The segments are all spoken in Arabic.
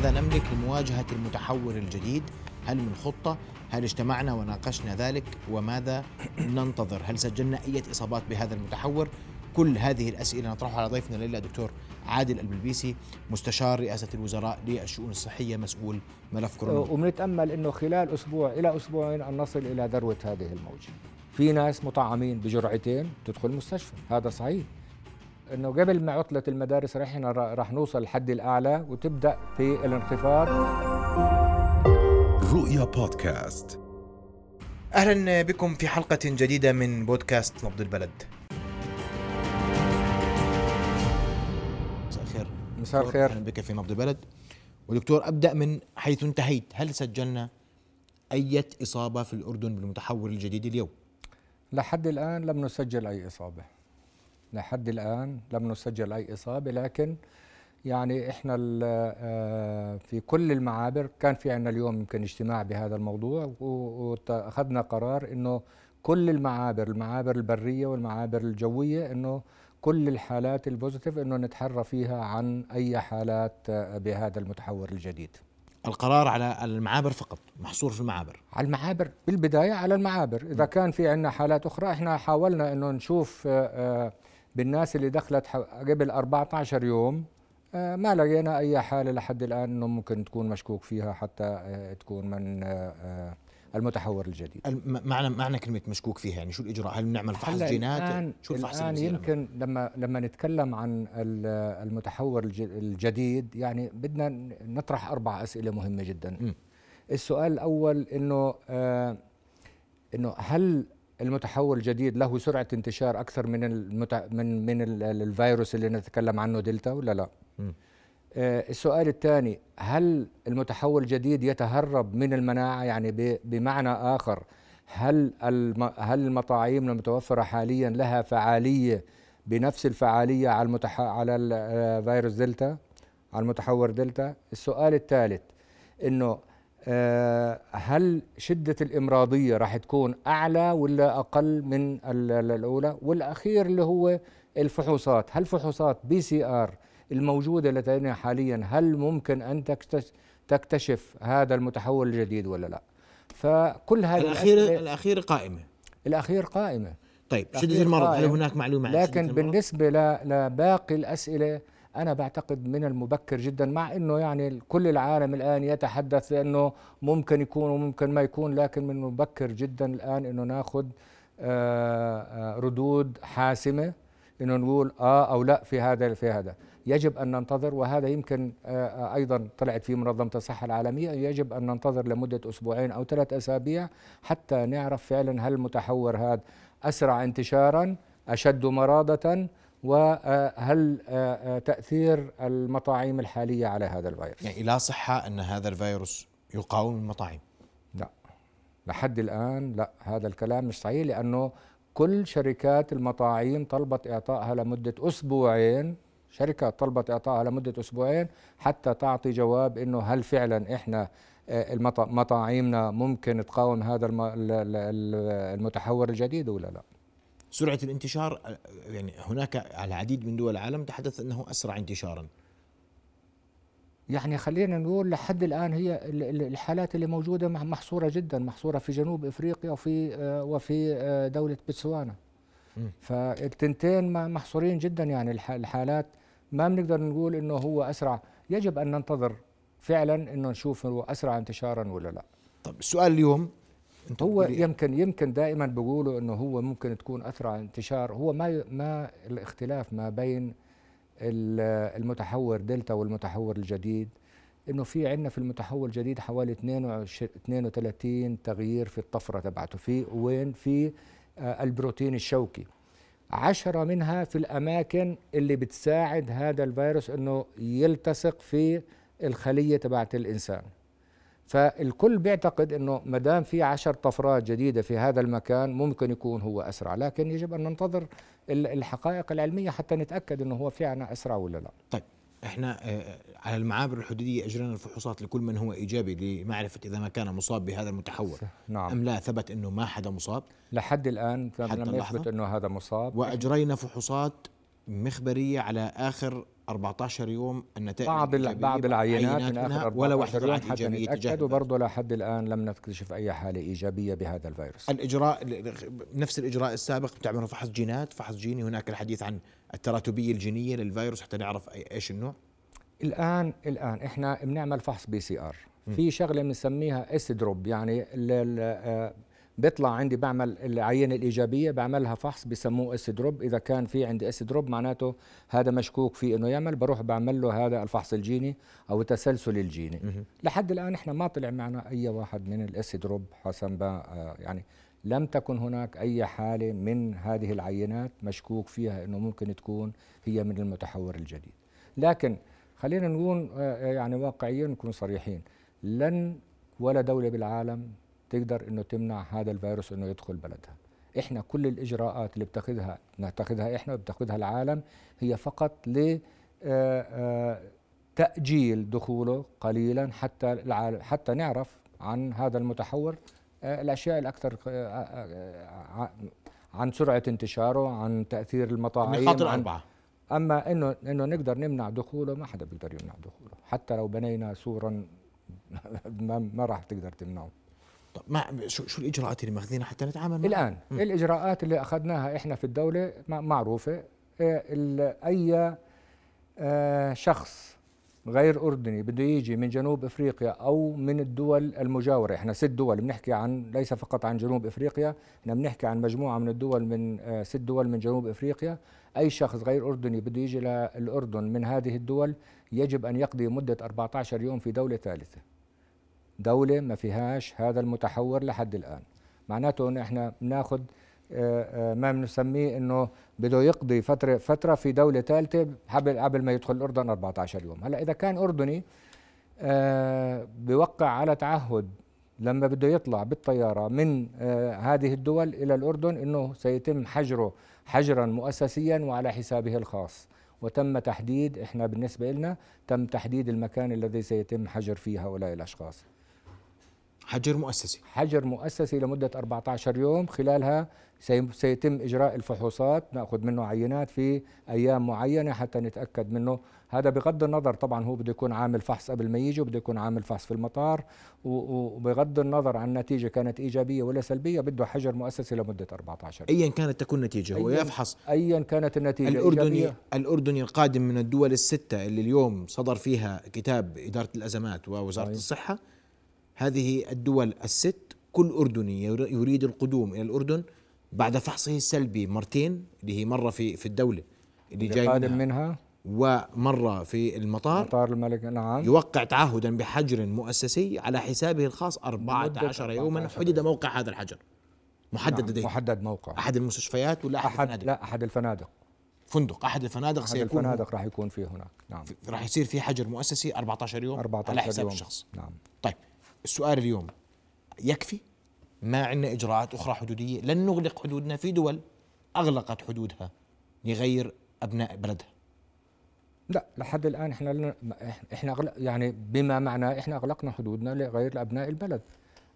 ماذا نملك لمواجهة المتحور الجديد؟ هل من خطة؟ هل اجتمعنا وناقشنا ذلك؟ وماذا ننتظر؟ هل سجلنا أي إصابات بهذا المتحور؟ كل هذه الأسئلة نطرحها على ضيفنا الليلة دكتور عادل البلبيسي مستشار رئاسة الوزراء للشؤون الصحية مسؤول ملف كورونا. وبنتأمل أنه خلال أسبوع إلى أسبوعين أن نصل إلى ذروة هذه الموجة. في ناس مطعمين بجرعتين تدخل المستشفى. هذا صحيح. إنه قبل ما عطلة المدارس رح راح نوصل الحد الأعلى وتبدأ في الانخفاض. رؤيا بودكاست. أهلا بكم في حلقة جديدة من بودكاست نبض البلد. مساء الخير. مساء الخير. أهلا بك في نبض البلد. ودكتور أبدأ من حيث انتهيت. هل سجلنا أي إصابة في الأردن بالمتحور الجديد اليوم؟ لحد الآن لم نسجل أي إصابة. لحد الآن لم نسجل أي إصابة لكن يعني إحنا آه، في كل المعابر كان في عندنا اليوم يمكن اجتماع بهذا الموضوع واخذنا قرار إنه كل المعابر المعابر البرية والمعابر الجوية إنه كل الحالات البوزيتيف إنه نتحرى فيها عن أي حالات آه، بهذا المتحور الجديد. القرار على المعابر فقط محصور في المعابر. على المعابر بالبداية على المعابر. إذا كان في عندنا حالات أخرى إحنا حاولنا إنه نشوف آه، بالناس اللي دخلت قبل 14 يوم آه، ما لقينا أي حالة لحد الآن إنه ممكن تكون مشكوك فيها حتى آه، تكون من آه، المتحور الجديد. معنى معنى كلمة مشكوك فيها يعني شو الإجراء؟ هل نعمل فحص جينات؟ الآن شو الفحص الآن يمكن لما لما نتكلم عن المتحور الجديد يعني بدنا نطرح أربع أسئلة مهمة جدا. م. السؤال الأول إنه آه إنه هل المتحور الجديد له سرعة انتشار أكثر من المت... من من الفيروس اللي نتكلم عنه دلتا ولا لا؟ آه السؤال الثاني هل المتحور الجديد يتهرب من المناعة يعني ب... بمعنى آخر هل الم... هل المطاعيم المتوفرة حاليا لها فعالية بنفس الفعالية على المتح... على الفيروس آه، دلتا على المتحور دلتا؟ السؤال الثالث إنه هل شدة الإمراضية راح تكون أعلى ولا أقل من الأولى؟ والأخير اللي هو الفحوصات. هل فحوصات PCR الموجودة لدينا حاليا هل ممكن أن تكتشف هذا المتحور الجديد ولا لا؟ فكل هذه الأخير الأخير قائمة. الأخير قائمة. طيب شدة المرض هل هناك معلومة لكن بالنسبة لباقي الأسئلة أنا بعتقد من المبكر جدا مع أنه يعني كل العالم الآن يتحدث أنه ممكن يكون وممكن ما يكون لكن من المبكر جدا الآن أنه ناخذ آه، آه، ردود حاسمة أنه نقول آه أو لا في هذا في هذا. يجب أن ننتظر وهذا يمكن آه، أيضا طلعت في منظمة الصحة العالمية يجب أن ننتظر لمدة أسبوعين أو ثلاث أسابيع حتى نعرف فعلا هل المتحور هذا أسرع انتشارا أشد مرادة وهل آه، آه، تأثير المطاعيم الحالية على هذا الفيروس؟ يعني لا صحة أن هذا الفيروس يقاوم المطاعم. لا. لحد الآن لا. هذا الكلام مش صحيح لأنه كل شركات المطاعيم طلبت إعطائها لمدة أسبوعين. شركات طلبت إعطائها لمدة أسبوعين حتى تعطي جواب أنه هل فعلا إحنا آه، مطاعيمنا ممكن تقاوم هذا المتحور الجديد ولا لا. سرعة الانتشار يعني هناك على العديد من دول العالم تحدث أنه أسرع انتشارا. يعني خلينا نقول لحد الآن هي الحالات اللي موجودة محصورة جدا محصورة في جنوب إفريقيا وفي آه، وفي آه، دولة بتسوانا فالتنتين محصورين جدا يعني الحالات. ما بنقدر نقول إنه هو أسرع. يجب أن ننتظر فعلا إنه نشوف هو أسرع انتشارا ولا لا. طب السؤال اليوم هو يمكن يمكن دائما بيقولوا إنه هو ممكن تكون اسرع انتشار هو ما ما الاختلاف ما بين المتحور دلتا والمتحور الجديد. إنه في عندنا في المتحور الجديد حوالي 32 تغيير في الطفرة تبعته. في وين؟ في آه، البروتين الشوكي. عشرة منها في الأماكن اللي بتساعد هذا الفيروس أنه يلتصق في الخلية تبعت الإنسان. فالكل بيعتقد إنه ما دام في عشر طفرات جديدة في هذا المكان ممكن يكون هو أسرع لكن يجب أن ننتظر الحقائق العلمية حتى نتأكد إنه هو فعلا أسرع ولا لا. طيب إحنا آه، على المعابر الحدودية اجرينا الفحوصات لكل من هو إيجابي لمعرفة إذا ما كان مصاب بهذا المتحور نعم. أم لا ثبت إنه ما حدا مصاب؟ لحد الآن لم يثبت إنه هذا مصاب. وأجرينا فحوصات مخبرية على آخر 14 يوم النتائج بعض بعض العينات من آخر ولا واحدة طلعت ايجابيه تجاه وبرضه لحد الآن لم نكتشف أي حالة إيجابية بهذا الفيروس. الإجراء نفس الإجراء السابق بتعملوا فحص جينات. فحص جيني هناك الحديث عن التراتبية الجينية للفيروس حتى نعرف إيش النوع. الآن الآن إحنا بنعمل فحص PCR. في شغلة بنسميها S drop يعني آه، بيطلع عندي بعمل العينة الإيجابية بعملها فحص بسموه S drop إذا كان في عندي S drop معناته هذا مشكوك فيه إنه يعمل بروح بعمل له هذا الفحص الجيني أو التسلسل الجيني. لحد الآن إحنا ما طلع معنا أي واحد من ال S drop حسب آه، يعني لم تكن هناك أي حالة من هذه العينات مشكوك فيها إنه ممكن تكون هي من المتحور الجديد. لكن خلينا نكون آه، يعني واقعيين نكون صريحين. لن ولا دولة بالعالم تقدر إنه تمنع هذا الفيروس إنه يدخل بلدها. إحنا كل الإجراءات اللي بتاخذها نتخذها إحنا وبتاخذها العالم هي فقط ل آه، آه، تأجيل دخوله قليلا حتى العالم حتى نعرف عن هذا المتحور آه، الأشياء الأكثر عن سرعة انتشاره عن تأثير المطاعيم النقاط الاربعه أما إنه إنه نقدر نمنع دخوله ما حدا بيقدر يمنع دخوله. حتى لو بنينا سورا ما راح تقدر تمنعه. طب ما شو شو الإجراءات اللي ماخذينها حتى نتعامل معها؟ الآن م. الإجراءات اللي أخذناها إحنا في الدولة معروفة إيه، أي آه، شخص غير أردني بده يجي من جنوب إفريقيا أو من الدول المجاورة إحنا ست دول بنحكي عن ليس فقط عن جنوب إفريقيا إحنا بنحكي عن مجموعة من الدول من آه، ست دول من جنوب إفريقيا أي شخص غير أردني بده يجي للاردن من هذه الدول يجب أن يقضي مدة 14 يوم في دولة ثالثة دولة ما فيهاش هذا المتحور لحد الآن. معناته أن إحنا بناخذ آه، آه، ما بنسميه إنه بده يقضي فترة فترة في دولة ثالثة قبل قبل ما يدخل الأردن 14 يوم. هلأ إذا كان أردني آه، بوقع على تعهد لما بده يطلع بالطيارة من هذه الدول إلى الأردن إنه سيتم حجره حجرا مؤسسيا وعلى حسابه الخاص. وتم تحديد إحنا بالنسبة لنا تم تحديد المكان الذي سيتم حجر فيه هؤلاء الأشخاص. حجر مؤسسي. حجر مؤسسي لمدة 14 يوم. خلالها سيتم إجراء الفحوصات. نأخذ منه عينات في أيام معينة حتى نتأكد منه. هذا بغض النظر طبعا هو بده يكون عامل فحص قبل ما يجي وبده يكون عامل فحص في المطار. وبغض النظر عن النتيجة كانت إيجابية ولا سلبية بده حجر مؤسسي لمدة 14 يوم. أيا كانت تكون النتيجة هو يفحص. أيا كانت النتيجة الأردني إيجابية. الأردني القادم من الدول الستة اللي اليوم صدر فيها كتاب إدارة الأزمات ووزارة أي. الصحة هذه الدول الست كل أردني يريد القدوم إلى الأردن بعد فحصه السلبي مرتين اللي هي مرة في في الدولة اللي جاي منها, منها. ومرة في المطار. مطار الملك نعم يوقع تعهدا بحجر مؤسسي على حسابه الخاص 14 يوما. حدد موقع هذا الحجر. محدد نعم لديه. محدد موقع. أحد المستشفيات ولا أحد, أحد الفنادق؟ لا أحد الفنادق. فندق. أحد الفنادق أحد سيكون الفنادق راح يكون فيه هناك. نعم. راح يصير في حجر مؤسسي 14 يوم 14 على حساب يوم. الشخص. نعم. السؤال اليوم يكفي؟ ما عندنا إجراءات أخرى حدودية؟ لن نغلق حدودنا في دول أغلقت حدودها لغير أبناء بلدها. لا لحد الآن إحنا إحنا يعني بما معناه إحنا أغلقنا حدودنا لغير أبناء البلد.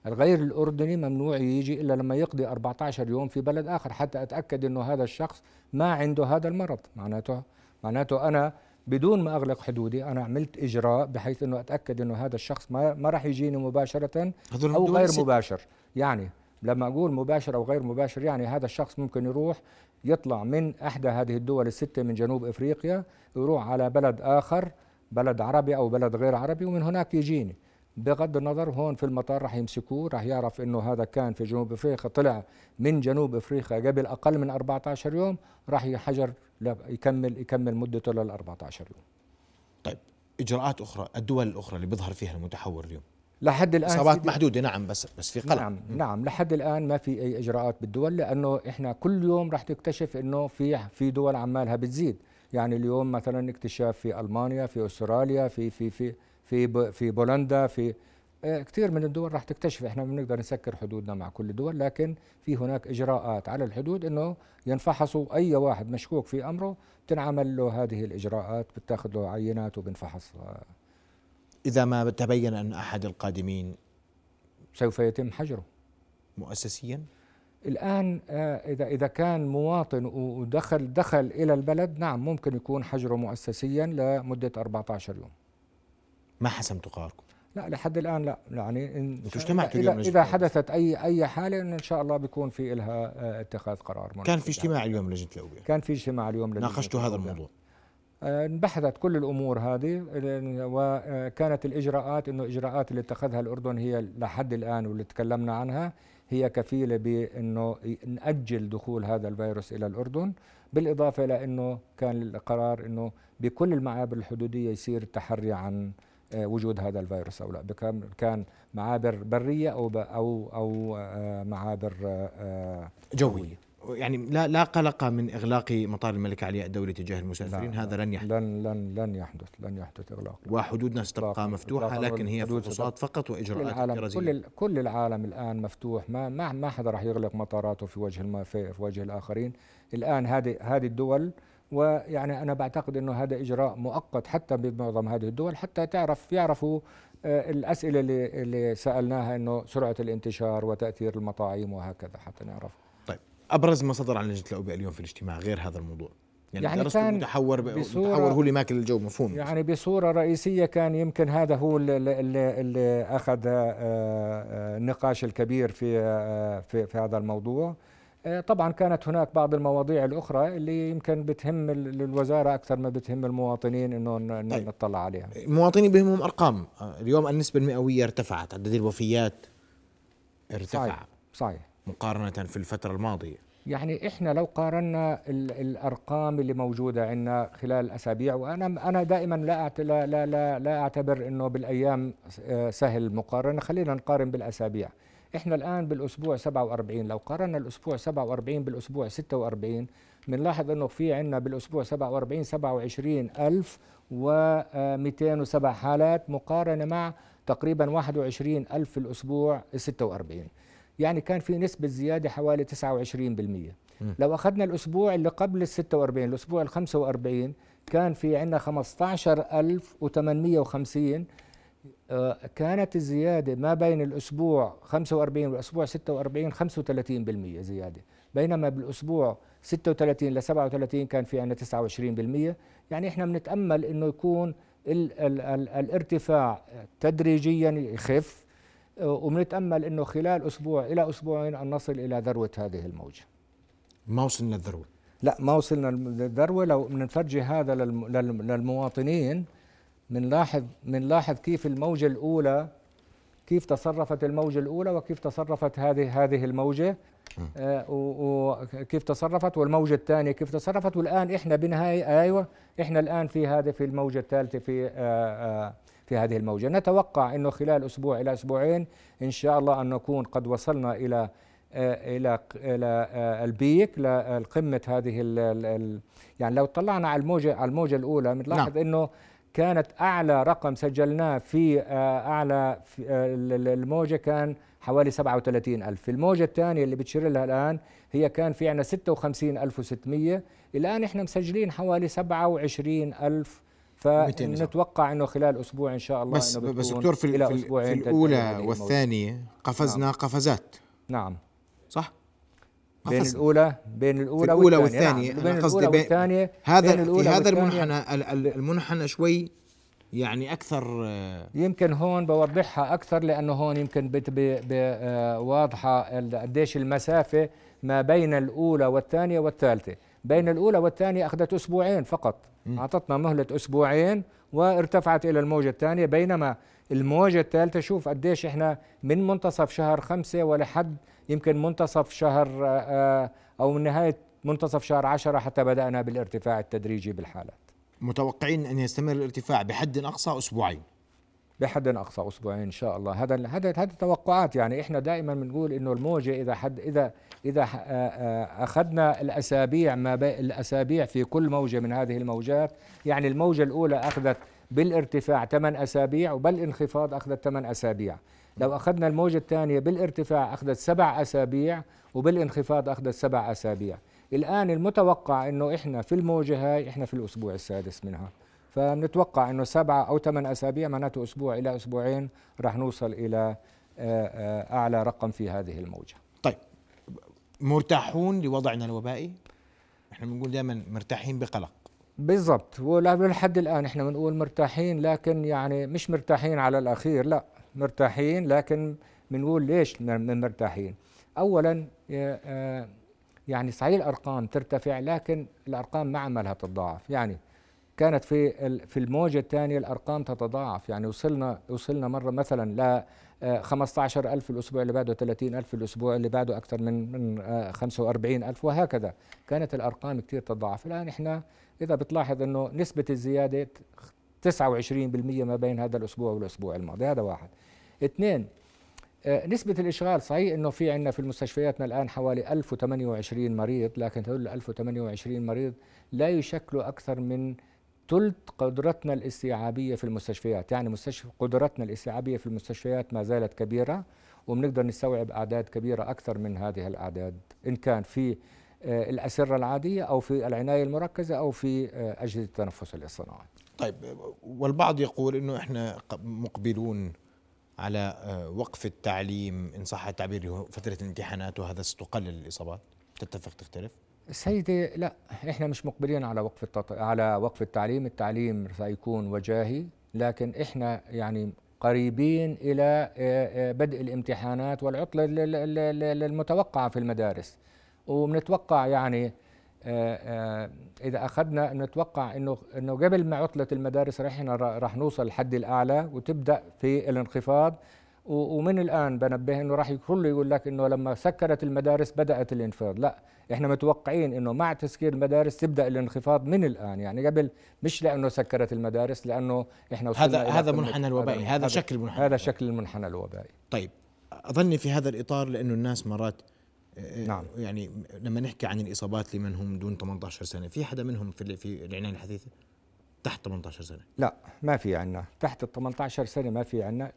الغير الأردني ممنوع يجي إلا لما يقضي 14 يوم في بلد آخر. حتى أتأكد إنه هذا الشخص ما عنده هذا المرض. معناته معناته أنا بدون ما أغلق حدودي أنا عملت إجراء بحيث إنه أتأكد إنه هذا الشخص ما ما راح يجيني مباشرة أو غير مباشر. يعني لما أقول مباشر أو غير مباشر يعني هذا الشخص ممكن يروح يطلع من إحدى هذه الدول الستة من جنوب إفريقيا يروح على بلد آخر بلد عربي أو بلد غير عربي ومن هناك يجيني. بغض النظر هون في المطار راح يمسكوه راح يعرف إنه هذا كان في جنوب أفريقيا طلع من جنوب أفريقيا قبل أقل من 14 يوم راح يحجر يكمل يكمل مدته لل 14 يوم. طيب إجراءات أخرى الدول الأخرى اللي بيظهر فيها المتحور اليوم؟ لحد الآن إصابات محدودة نعم بس بس في قلق. نعم نعم لحد الآن ما في أي إجراءات بالدول لأنه إحنا كل يوم راح تكتشف إنه في في دول عمالها بتزيد. يعني اليوم مثلا اكتشاف في ألمانيا في أستراليا في في في في في بولندا في آه، كثير من الدول راح تكتشف. إحنا بنقدر نسكر حدودنا مع كل الدول لكن في هناك إجراءات على الحدود إنه ينفحصوا أي واحد مشكوك في أمره تنعمل له هذه الإجراءات بتاخذ له عينات وبنفحص. إذا ما تبين أن أحد القادمين سوف يتم حجره. مؤسسيا؟ الآن آه، إذا إذا كان مواطن ودخل دخل إلى البلد نعم ممكن يكون حجره مؤسسيا لمدة 14 يوم. ما حسمتوا قراركم؟ لا لحد الآن لا. يعني أنتوا اجتمعتوا إذا, إذا حدثت أي أي حالة إن شاء الله بيكون في لها آه، اتخاذ قرار كان في اجتماع اليوم لجنة الأوبئة. كان في اجتماع اليوم ناقشتوا هذا الموضوع. آه، انبحثت كل الأمور هذه وكانت الإجراءات إنه الاجراءات اللي اتخذها الأردن هي لحد الآن واللي تكلمنا عنها هي كفيلة بإنه نأجل دخول هذا الفيروس إلى الأردن بالإضافة إلى إنه كان القرار إنه بكل المعابر الحدودية يصير التحري عن آه، وجود هذا الفيروس أو لا. كان معابر برية أو أو أو آه، معابر جوية. يعني لا لا قلق من إغلاق مطار الملك علي الدولي تجاه المسافرين هذا لن يحدث. لن لن لن يحدث لن يحدث إغلاق. وحدودنا ستبقى مفتوحة لكن هي فحوصات فقط وإجراءات كل العالم كل كل العالم الآن مفتوح. ما ما ما حدا راح يغلق مطاراته في وجه في, في وجه الآخرين. الآن هذه هذه الدول ويعني أنا بعتقد إنه هذا إجراء مؤقت حتى بمعظم هذه الدول حتى تعرف يعرفوا آه، الأسئلة اللي اللي سألناها إنه سرعة الانتشار وتأثير المطاعيم وهكذا حتى نعرف. أبرز ما صدر عن لجنة الأوبئة اليوم في الاجتماع غير هذا الموضوع؟ يعني, يعني كان متحور متحور هو اللي ماكل الجو مفهوم. يعني بصورة رئيسية كان يمكن هذا هو اللي, اللي, اللي أخذ آه، آه، النقاش الكبير في في, في هذا الموضوع. طبعا كانت هناك بعض المواضيع الأخرى اللي يمكن بتهم الوزاره أكثر ما بتهم المواطنين إنه طيب. نطلع عليها. المواطنين بهمهم أرقام. اليوم النسبة المئوية ارتفعت عدد الوفيات ارتفع. صحيح, صحيح. مقارنة في الفترة الماضية. يعني إحنا لو قارنا الأرقام اللي موجودة عندنا خلال الاسابيع وأنا أنا دائما لا لا لا لا أعتبر إنه بالأيام آه، سهل المقارنه خلينا نقارن بالأسابيع. إحنا الآن بالأسبوع 47 لو قارنا الأسبوع 47 بالأسبوع 46 بنلاحظ إنه في عندنا بالأسبوع 47 27207 حالات مقارنة مع تقريبا 21000 في الأسبوع 46 يعني كان في نسبة زيادة حوالي 29% لو أخذنا الأسبوع اللي قبل ال 46 الأسبوع ال 45 كان في عندنا 15850 آه، كانت الزيادة ما بين الأسبوع 45 والأسبوع 46 35% زيادة بينما بالأسبوع 36 ل 37 كان في عندنا 29% يعني إحنا بنتأمل إنه يكون ال ال ال الارتفاع تدريجيا يخف وبنتأمل إنه خلال أسبوع إلى أسبوعين أن نصل إلى ذروة هذه الموجة. ما وصلنا الذروة. لا ما وصلنا للذروه لو بنفرجي هذا للمواطنين بنلاحظ بنلاحظ كيف الموجة الأولى كيف تصرفت الموجة الأولى وكيف تصرفت هذه هذه الموجة آه وكيف تصرفت والموجة الثانية كيف تصرفت والآن إحنا بنهايه أيوه إحنا الآن في هذا في الموجة الثالثة في آه آه في هذه الموجة نتوقع أنه خلال أسبوع إلى أسبوعين إن شاء الله أن نكون قد وصلنا إلى آه، إلى إلى آه، البيك لقمة هذه ال ال يعني لو طلعنا على الموجة على الموجة الأولى بنلاحظ نعم. أنه كانت أعلى رقم سجلناه في آه، أعلى في الموجة كان حوالي 37 ألف. في الموجة الثانية اللي بتشير لها الآن هي كان في عندنا 56600 الآن إحنا مسجلين حوالي 27 ألف. فنتوقع إنه خلال أسبوع إن شاء الله بس إنه بس دكتور في, في, في الأولى والثانية قفزنا نعم. قفزات. نعم. صح؟ بين الأولى بين الأولى, الأولى والثانية. نعم. بين الأولى والثانية هذا في هذا المنحنى المنحنى شوي يعني أكثر يمكن هون بوضحها أكثر لأنه هون يمكن آه، واضحة قديش المسافة ما بين الأولى والثانية والثالثة. بين الأولى والثانية أخذت أسبوعين فقط. أعطتنا مهلة أسبوعين وارتفعت إلى الموجة الثانية بينما الموجة الثالثة شوف قديش إحنا من منتصف شهر خمسة ولحد يمكن منتصف شهر آه، أو من نهاية منتصف شهر عشرة حتى بدأنا بالارتفاع التدريجي بالحالات. متوقعين أن يستمر الارتفاع بحد أقصى أسبوعين. بحد أقصى أسبوعين إن شاء الله. هذا هذا هذه توقعات يعني إحنا دائما بنقول إنه الموجة إذا حد إذا إذا آه، آه، أخذنا الأسابيع ما الأسابيع في كل موجة من هذه الموجات يعني الموجة الأولى أخذت بالارتفاع 8 أسابيع وبالانخفاض أخذت 8 أسابيع. لو أخذنا الموجة الثانية بالارتفاع أخذت سبع أسابيع وبالانخفاض أخذت سبع أسابيع. الآن المتوقع إنه إحنا في الموجة هاي إحنا في الأسبوع السادس منها. فنتوقع إنه سبعه أو ثمان أسابيع معناته أسبوع إلى أسبوعين راح نوصل إلى آه، أعلى رقم في هذه الموجة. طيب مرتاحون لوضعنا الوبائي؟ إحنا بنقول دائما مرتاحين بقلق. بالضبط ولحد الآن إحنا بنقول مرتاحين لكن يعني مش مرتاحين على الأخير لا. مرتاحين لكن بنقول ليش مرتاحين اولا آه، يعني صحيح الأرقام ترتفع لكن الأرقام ما عملها تتضاعف. يعني كانت في في الموجة الثانية الأرقام تتضاعف. يعني وصلنا وصلنا مرة مثلا ل 15000 الأسبوع اللي بعده 30000 الأسبوع اللي بعده أكثر من من 45000 وهكذا. كانت الأرقام كثير تتضاعف. الآن إحنا إذا بتلاحظ إنه نسبة الزيادة 29% ما بين هذا الأسبوع والأسبوع الماضي. هذا واحد. اثنين آه، نسبة الإشغال صحيح أنه في عندنا في المستشفياتنا الآن حوالي 1028 مريض لكن هذول 1028 مريض لا يشكلوا أكثر من ثلث قدرتنا الاستيعابية في المستشفيات. يعني مستشفى قدرتنا الاستيعابية في المستشفيات ما زالت كبيرة وبنقدر نستوعب أعداد كبيرة أكثر من هذه الأعداد إن كان في آه، الأسرة العادية أو في العناية المركزة أو في آه، أجهزة التنفس الاصطناعي. طيب والبعض يقول أنه إحنا مقبلون على آه، وقف التعليم إن صح التعبير فترة الامتحانات وهذا ستقلل الإصابات؟ تتفق تختلف؟ سيدي لا إحنا مش مقبلين على وقف التط... على وقف التعليم، التعليم سيكون وجاهي لكن إحنا يعني قريبين إلى آه، بدء الامتحانات والعطله المتوقعه في المدارس. وبنتوقع يعني آه، آه، إذا أخذنا نتوقع إنه إنه قبل ما عطلة المدارس رح راح نوصل الحد الأعلى وتبدأ في الانخفاض. ومن الآن بنبه إنه راح كله يقول لك إنه لما سكرت المدارس بدأت الانخفاض لا إحنا متوقعين إنه مع تسكير المدارس تبدأ الانخفاض من الآن. يعني قبل مش لأنه سكرت المدارس لأنه إحنا وصلنا هذا هذا منحنى الوبائي هذا, هذا شكل المنحنى هذا شكل المنحنى الوبائي. طيب أظني في هذا الإطار لأنه الناس مرات نعم. يعني لما نحكي عن الإصابات لمن هم دون 18 سنة في حدا منهم في في العناية الحديثة تحت 18 سنة؟ لا ما في عندنا تحت ال 18 سنة ما في عندنا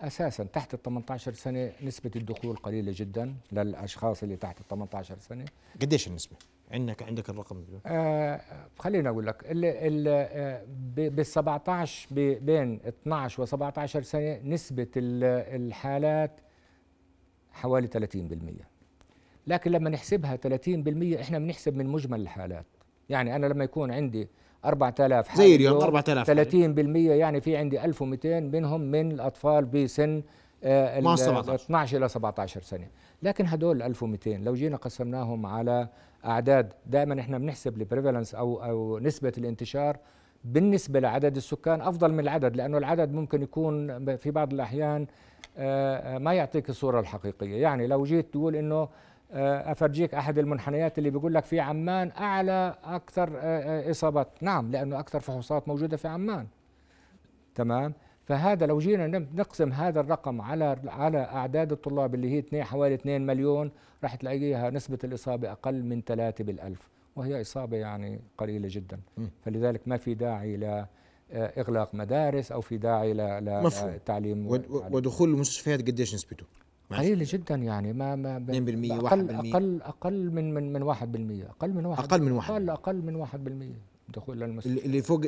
أساسا تحت ال 18 سنة نسبة الدخول قليلة جدا للأشخاص اللي تحت ال 18 سنة. قديش النسبة؟ عندك عندك الرقم؟ آه خليني أقول لك آه، بال 17 بين 12 و 17 سنة نسبة الحالات حوالي 30% لكن لما نحسبها 30% إحنا بنحسب من مجمل الحالات. يعني أنا لما يكون عندي 4000 حالة زي اليوم 4000 30% يعني في عندي 1200 منهم من الأطفال بسن آه 12 إلى 17 سنة. لكن هدول 1200 لو جينا قسمناهم على أعداد دائما إحنا بنحسب البريفالنس أو أو نسبة الانتشار بالنسبة لعدد السكان أفضل من العدد لأنه العدد ممكن يكون في بعض الأحيان آه، آه، ما يعطيك الصورة الحقيقية. يعني لو جيت تقول إنه أفرجيك أحد المنحنيات اللي بيقول لك في عمان أعلى أكثر آه، آه، إصابات. نعم لأنه أكثر فحوصات موجودة في عمان. تمام؟ فهذا لو جينا نقسم هذا الرقم على على أعداد الطلاب اللي هي حوالي 2 مليون راح تلاقيها نسبة الإصابة أقل من 3 بالألف. وهي إصابة يعني قليلة جدا. فلذلك ما في داعي ل إغلاق مدارس أو في داعي لتعليم ودخول المستشفيات قديش نسبته؟ قليل جدا يعني ما ما 2% 1% أقل أقل أقل من من من 1% أقل من 1 أقل من 1 أقل أقل من 1% دخول للمستشفى اللي فوق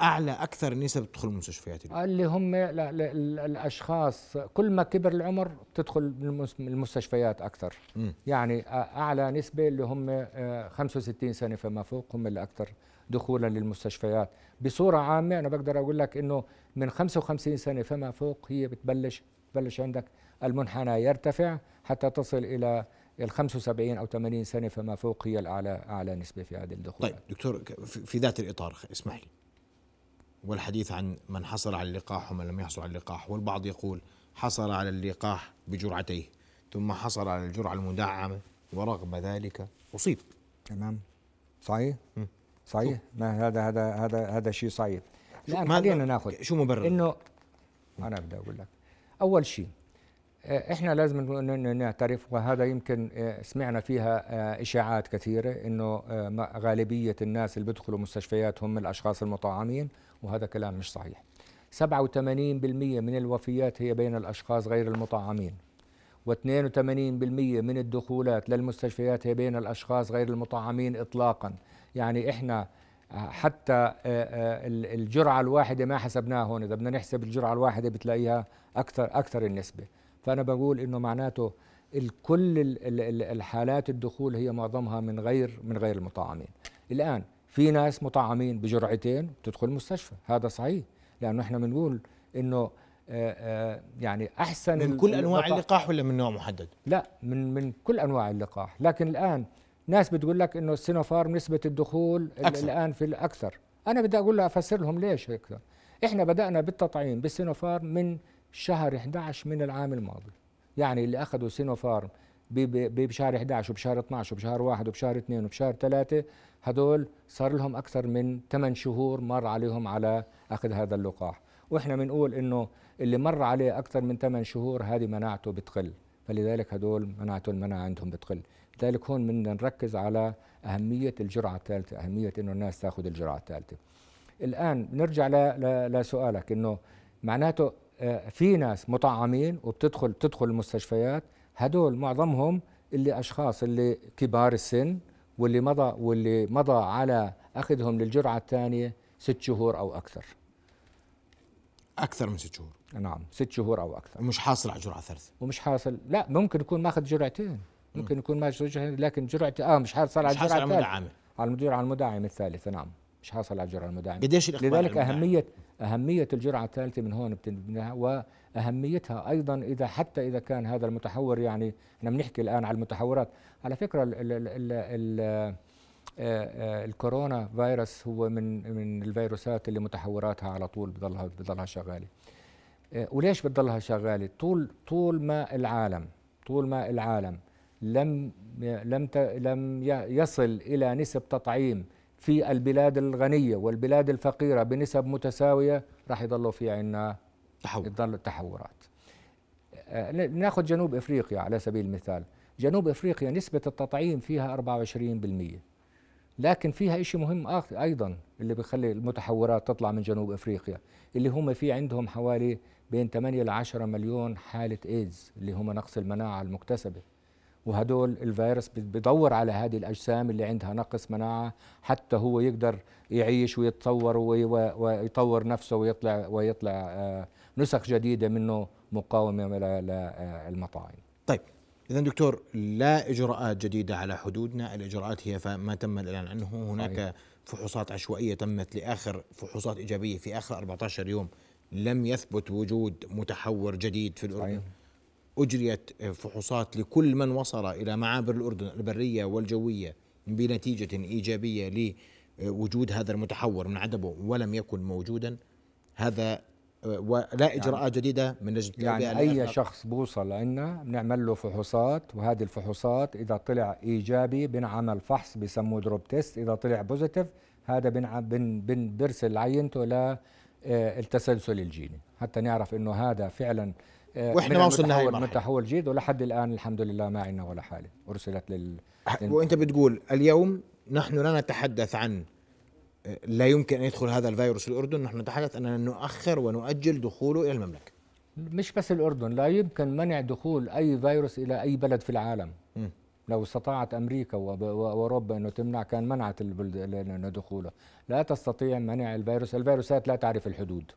أعلى أكثر نسب تدخل المستشفيات اللي هم لا لا الأشخاص كل ما كبر العمر تدخل المستشفيات أكثر. م. يعني أعلى نسبة اللي هم 65 سنة فما فوق هم اللي أكثر دخولا للمستشفيات. بصورة عامة أنا بقدر أقول لك إنه من 55 سنة فما فوق هي بتبلش بلش عندك المنحنى يرتفع حتى تصل إلى ال 75 أو 80 سنة فما فوق هي الأعلى أعلى نسبة في هذه الدخول. طيب دكتور في ذات الإطار اسمح لي. والحديث عن من حصل على اللقاح ومن لم يحصل على اللقاح والبعض يقول حصل على اللقاح بجرعتيه ثم حصل على الجرعة المدعمة ورغم ذلك أصيب. تمام. صحيح؟ م. صحيح؟ ما هذا هذا هذا هذا شيء صحيح. الآن خلينا ناخذ شو مبرر؟ إنه أنا بدي أقول لك. أول شيء إحنا لازم نعترف وهذا يمكن آه، سمعنا فيها آه، إشاعات كثيرة إنه غالبية الناس اللي بيدخلوا مستشفيات هم الأشخاص المطعمين وهذا كلام مش صحيح. 87% من الوفيات هي بين الأشخاص غير المطعمين و82% من الدخولات للمستشفيات هي بين الأشخاص غير المطعمين اطلاقا. يعني إحنا حتى الجرعة الواحدة ما حسبناها هون إذا بدنا نحسب الجرعة الواحدة بتلاقيها أكثر أكثر النسبة. فأنا بقول إنه معناته الكل الحالات الدخول هي معظمها من غير من غير المطعمين. الآن في ناس مطعمين بجرعتين تدخل المستشفى. هذا صحيح. لأنه إحنا بنقول إنه آه، آه، يعني أحسن من كل أنواع اللقاح ولا من نوع محدد؟ لا من من كل أنواع اللقاح، لكن الآن ناس بتقول لك إنه السينوفارم نسبة الدخول أكثر. الآن في الاكثر، أنا بدي أقول لها أفسر لهم ليش هيك؟ إحنا بدأنا بالتطعيم بالسينوفارم من شهر 11 من العام الماضي. يعني اللي أخذوا سينوفارم بشهر 11 وبشهر 12 وبشهر 1 وبشهر 2 وبشهر 3 هدول صار لهم أكثر من 8 شهور مر عليهم على أخذ هذا اللقاح. وإحنا بنقول إنه اللي مر عليه أكثر من 8 شهور هذه مناعته بتقل. فلذلك هدول مناعته المناعة عندهم بتقل. لذلك هون بدنا نركز على أهمية الجرعة الثالثة أهمية إنه الناس تأخذ الجرعة الثالثة. الآن نرجع لسؤالك إنه معناته في ناس مطعمين وبتدخل بتدخل المستشفيات. هدول معظمهم اللي أشخاص اللي كبار السن واللي مضى واللي مضى على أخذهم للجرعة الثانية ست شهور أو أكثر. أكثر من ست شهور. نعم ست شهور أو أكثر. ومش حاصل على جرعة ثالثة. ومش حاصل. لا ممكن يكون ماخذ جرعتين. ممكن يكون ماخذ جرعتين لكن جرعتي آه مش حاصل على الجرعة الثالثة. على على المدعمه على المدعمه الثالثة نعم. مش حاصل على الجرعة المدعمه قديش لذلك اهميه أهمية الجرعة الثالثة من هون بتنبنيها وأهميتها أيضا إذا حتى إذا كان هذا المتحور يعني إحنا بنحكي الآن على المتحورات. على فكرة ال ال ال ال الكورونا فيروس هو من من الفيروسات اللي متحوراتها على طول بضلها بضلها شغالة. وليش بتضلها شغالة؟ طول طول ما العالم طول ما العالم لم لم لم يصل إلى نسب تطعيم في البلاد الغنية والبلاد الفقيرة بنسب متساوية راح يضلوا في عنا تحول يضل تحورات آه، ناخذ جنوب إفريقيا على سبيل المثال. جنوب إفريقيا نسبة التطعيم فيها 24% لكن فيها شيء مهم آخر أيضا اللي بيخلي المتحورات تطلع من جنوب أفريقيا اللي هم في عندهم حوالي بين 8 ل 10 مليون حالة إيدز اللي هم نقص المناعة المكتسبة. وهدول الفيروس بدور على هذه الأجسام اللي عندها نقص مناعة حتى هو يقدر يعيش ويتطور ويطور نفسه ويطلع ويطلع آه، نسخ جديدة منه مقاومة للمطاعم. طيب اذا دكتور لا إجراءات جديدة على حدودنا، الإجراءات هي ما تم الإعلان عنه، هناك صحيح. فحوصات عشوائية تمت لآخر فحوصات إيجابية في آخر 14 يوم لم يثبت وجود متحور جديد في الأردن. صحيح. أجريت فحوصات لكل من وصل إلى معابر الأردن البرية والجوية بنتيجة إيجابية لوجود هذا المتحور من عدمه ولم يكن موجودا. هذا ولا يعني إجراءات يعني جديدة من لجنه يعني أي شخص بوصل عندنا بنعمل له فحوصات وهذه الفحوصات إذا طلع إيجابي بنعمل فحص بسموه drop test إذا طلع positive هذا بن بن برسل عينته للتسلسل الجيني. حتى نعرف إنه هذا فعلا آه، وإحنا ما وصلنا هاي المرحلة. تحول جيد ولحد الآن الحمد لله ما عندنا ولا حالة. أرسلت لل وأنت بتقول اليوم نحن لا نتحدث عن آه، لا يمكن أن يدخل هذا الفيروس الأردن نحن نتحدث أننا نؤخر ونؤجل دخوله إلى المملكة. مش بس الأردن لا يمكن منع دخول أي فيروس إلى أي بلد في العالم. م. لو استطاعت أمريكا وأوروبا إنه تمنع كان منعت دخوله. لا تستطيع منع الفيروس. الفيروسات لا تعرف الحدود.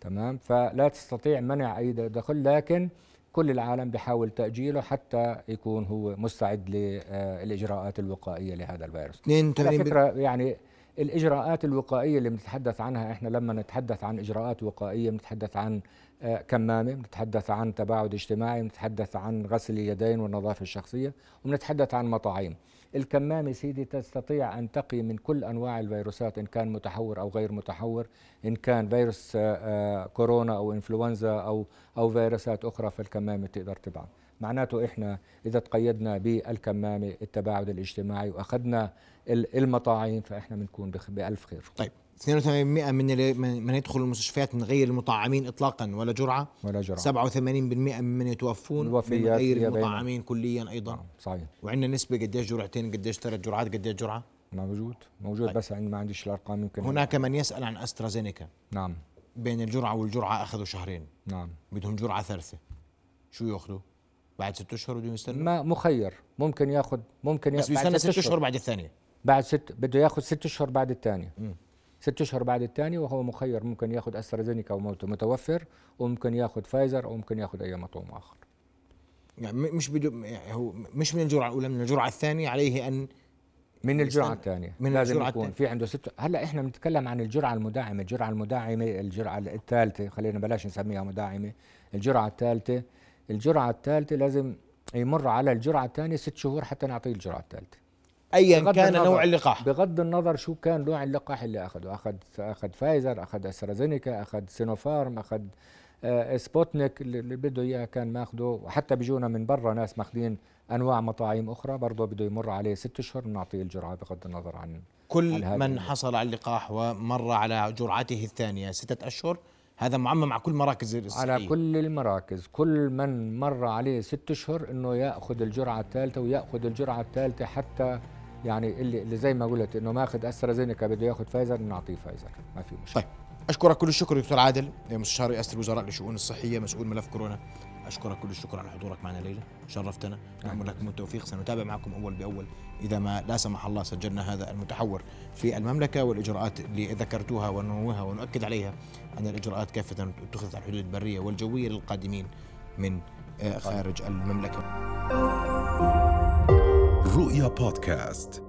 تمام؟ فلا تستطيع منع أي دخل لكن كل العالم بحاول تأجيله حتى يكون هو مستعد للاجراءات الوقائية لهذا الفيروس. على فكرة يعني الإجراءات الوقائية اللي بنتحدث عنها إحنا لما نتحدث عن إجراءات وقائية بنتحدث عن آه، كمامة بنتحدث عن تباعد اجتماعي بنتحدث عن غسل اليدين والنظافة الشخصية وبنتحدث عن مطاعيم. الكمامة سيدي تستطيع أن تقي من كل أنواع الفيروسات إن كان متحور أو غير متحور إن كان فيروس آه، آه، كورونا أو إنفلونزا أو أو فيروسات أخرى فالكمامة تقدر تبعد معناته إحنا إذا تقيدنا بالكمامة التباعد الاجتماعي وأخذنا المطاعيم فإحنا بنكون بألف خير. طيب 82% من من يدخل المستشفيات من غير المطعمين اطلاقا ولا جرعة؟ ولا جرعة. 87% ممن يتوفون من غير المطعمين كليا أيضا. نعم صحيح. وعندنا نسبة قديش جرعتين قديش ثلاث جرعات قديش جرعة؟ موجود موجود طيب. بس عندي ما عنديش الأرقام يمكن هناك من يسأل عن أسترازينيكا. نعم. بين الجرعة والجرعة أخذوا شهرين. نعم. بدهم جرعة ثالثة. شو يأخذوا؟ بعد ست أشهر بدهم يستنوا ما مخير. ممكن ياخذ ممكن ياخذ بس بيستنى ست أشهر. بعد الثانية. بعد ست بده ياخذ ست أشهر بعد الثانية. ست أشهر بعد الثاني وهو مخير. ممكن ياخذ أسترازينيكا متوفر وممكن ياخذ فايزر أو ممكن ياخذ أي مطعوم آخر. يعني مش بدو يعني هو مش من الجرعة الأولى من الجرعة الثانية عليه أن من الجرعة الثانية. من لازم الجرعة يكون. في عنده ست هلأ إحنا بنتكلم عن الجرعة المداعمة، الجرعة المداعمة الجرعة الثالثة خلينا بلاش نسميها مداعمة، الجرعة الثالثة الجرعة الثالثة لازم يمر على الجرعة الثانية ست شهور حتى نعطيه الجرعة الثالثة. ايا كان نوع اللقاح. بغض النظر شو كان نوع اللقاح اللي أخذه. اخذ أخذ فايزر أخذ أسترازينيكا أخذ سينوفارم أخذ آه سبوتنيك اللي بده اياه كان ماخذه وحتى بيجونا من برا ناس ماخذين أنواع مطاعيم أخرى برضه بده يمر عليه ست اشهر بنعطيه الجرعة بغض النظر عن كل عن من حصل على اللقاح ومر على جرعته الثانية ستة أشهر هذا معمم مع كل مراكز الصحية على كل المراكز. كل من مر عليه ست أشهر إنه يأخذ الجرعة الثالثة ويأخذ الجرعة الثالثة حتى يعني اللي, اللي زي ما قلت إنه ماخذ أسترازينيكا بده ياخذ فايزر نعطيه فايزر. ما في مشكلة. طيب أشكرك كل الشكر دكتور عادل مستشار رئاسة الوزراء للشؤون الصحية مسؤول ملف كورونا. أشكرك كل الشكر على حضورك معنا ليلة شرفتنا. نعم. لكم التوفيق سنتابع معكم أول بأول إذا ما لا سمح الله سجلنا هذا المتحور في المملكة والإجراءات اللي ذكرتوها ونوها ونؤكد عليها أن الإجراءات كافة اتخذت على الحدود البرية والجوية للقادمين من آه، خارج المملكة. رؤيا بودكاست.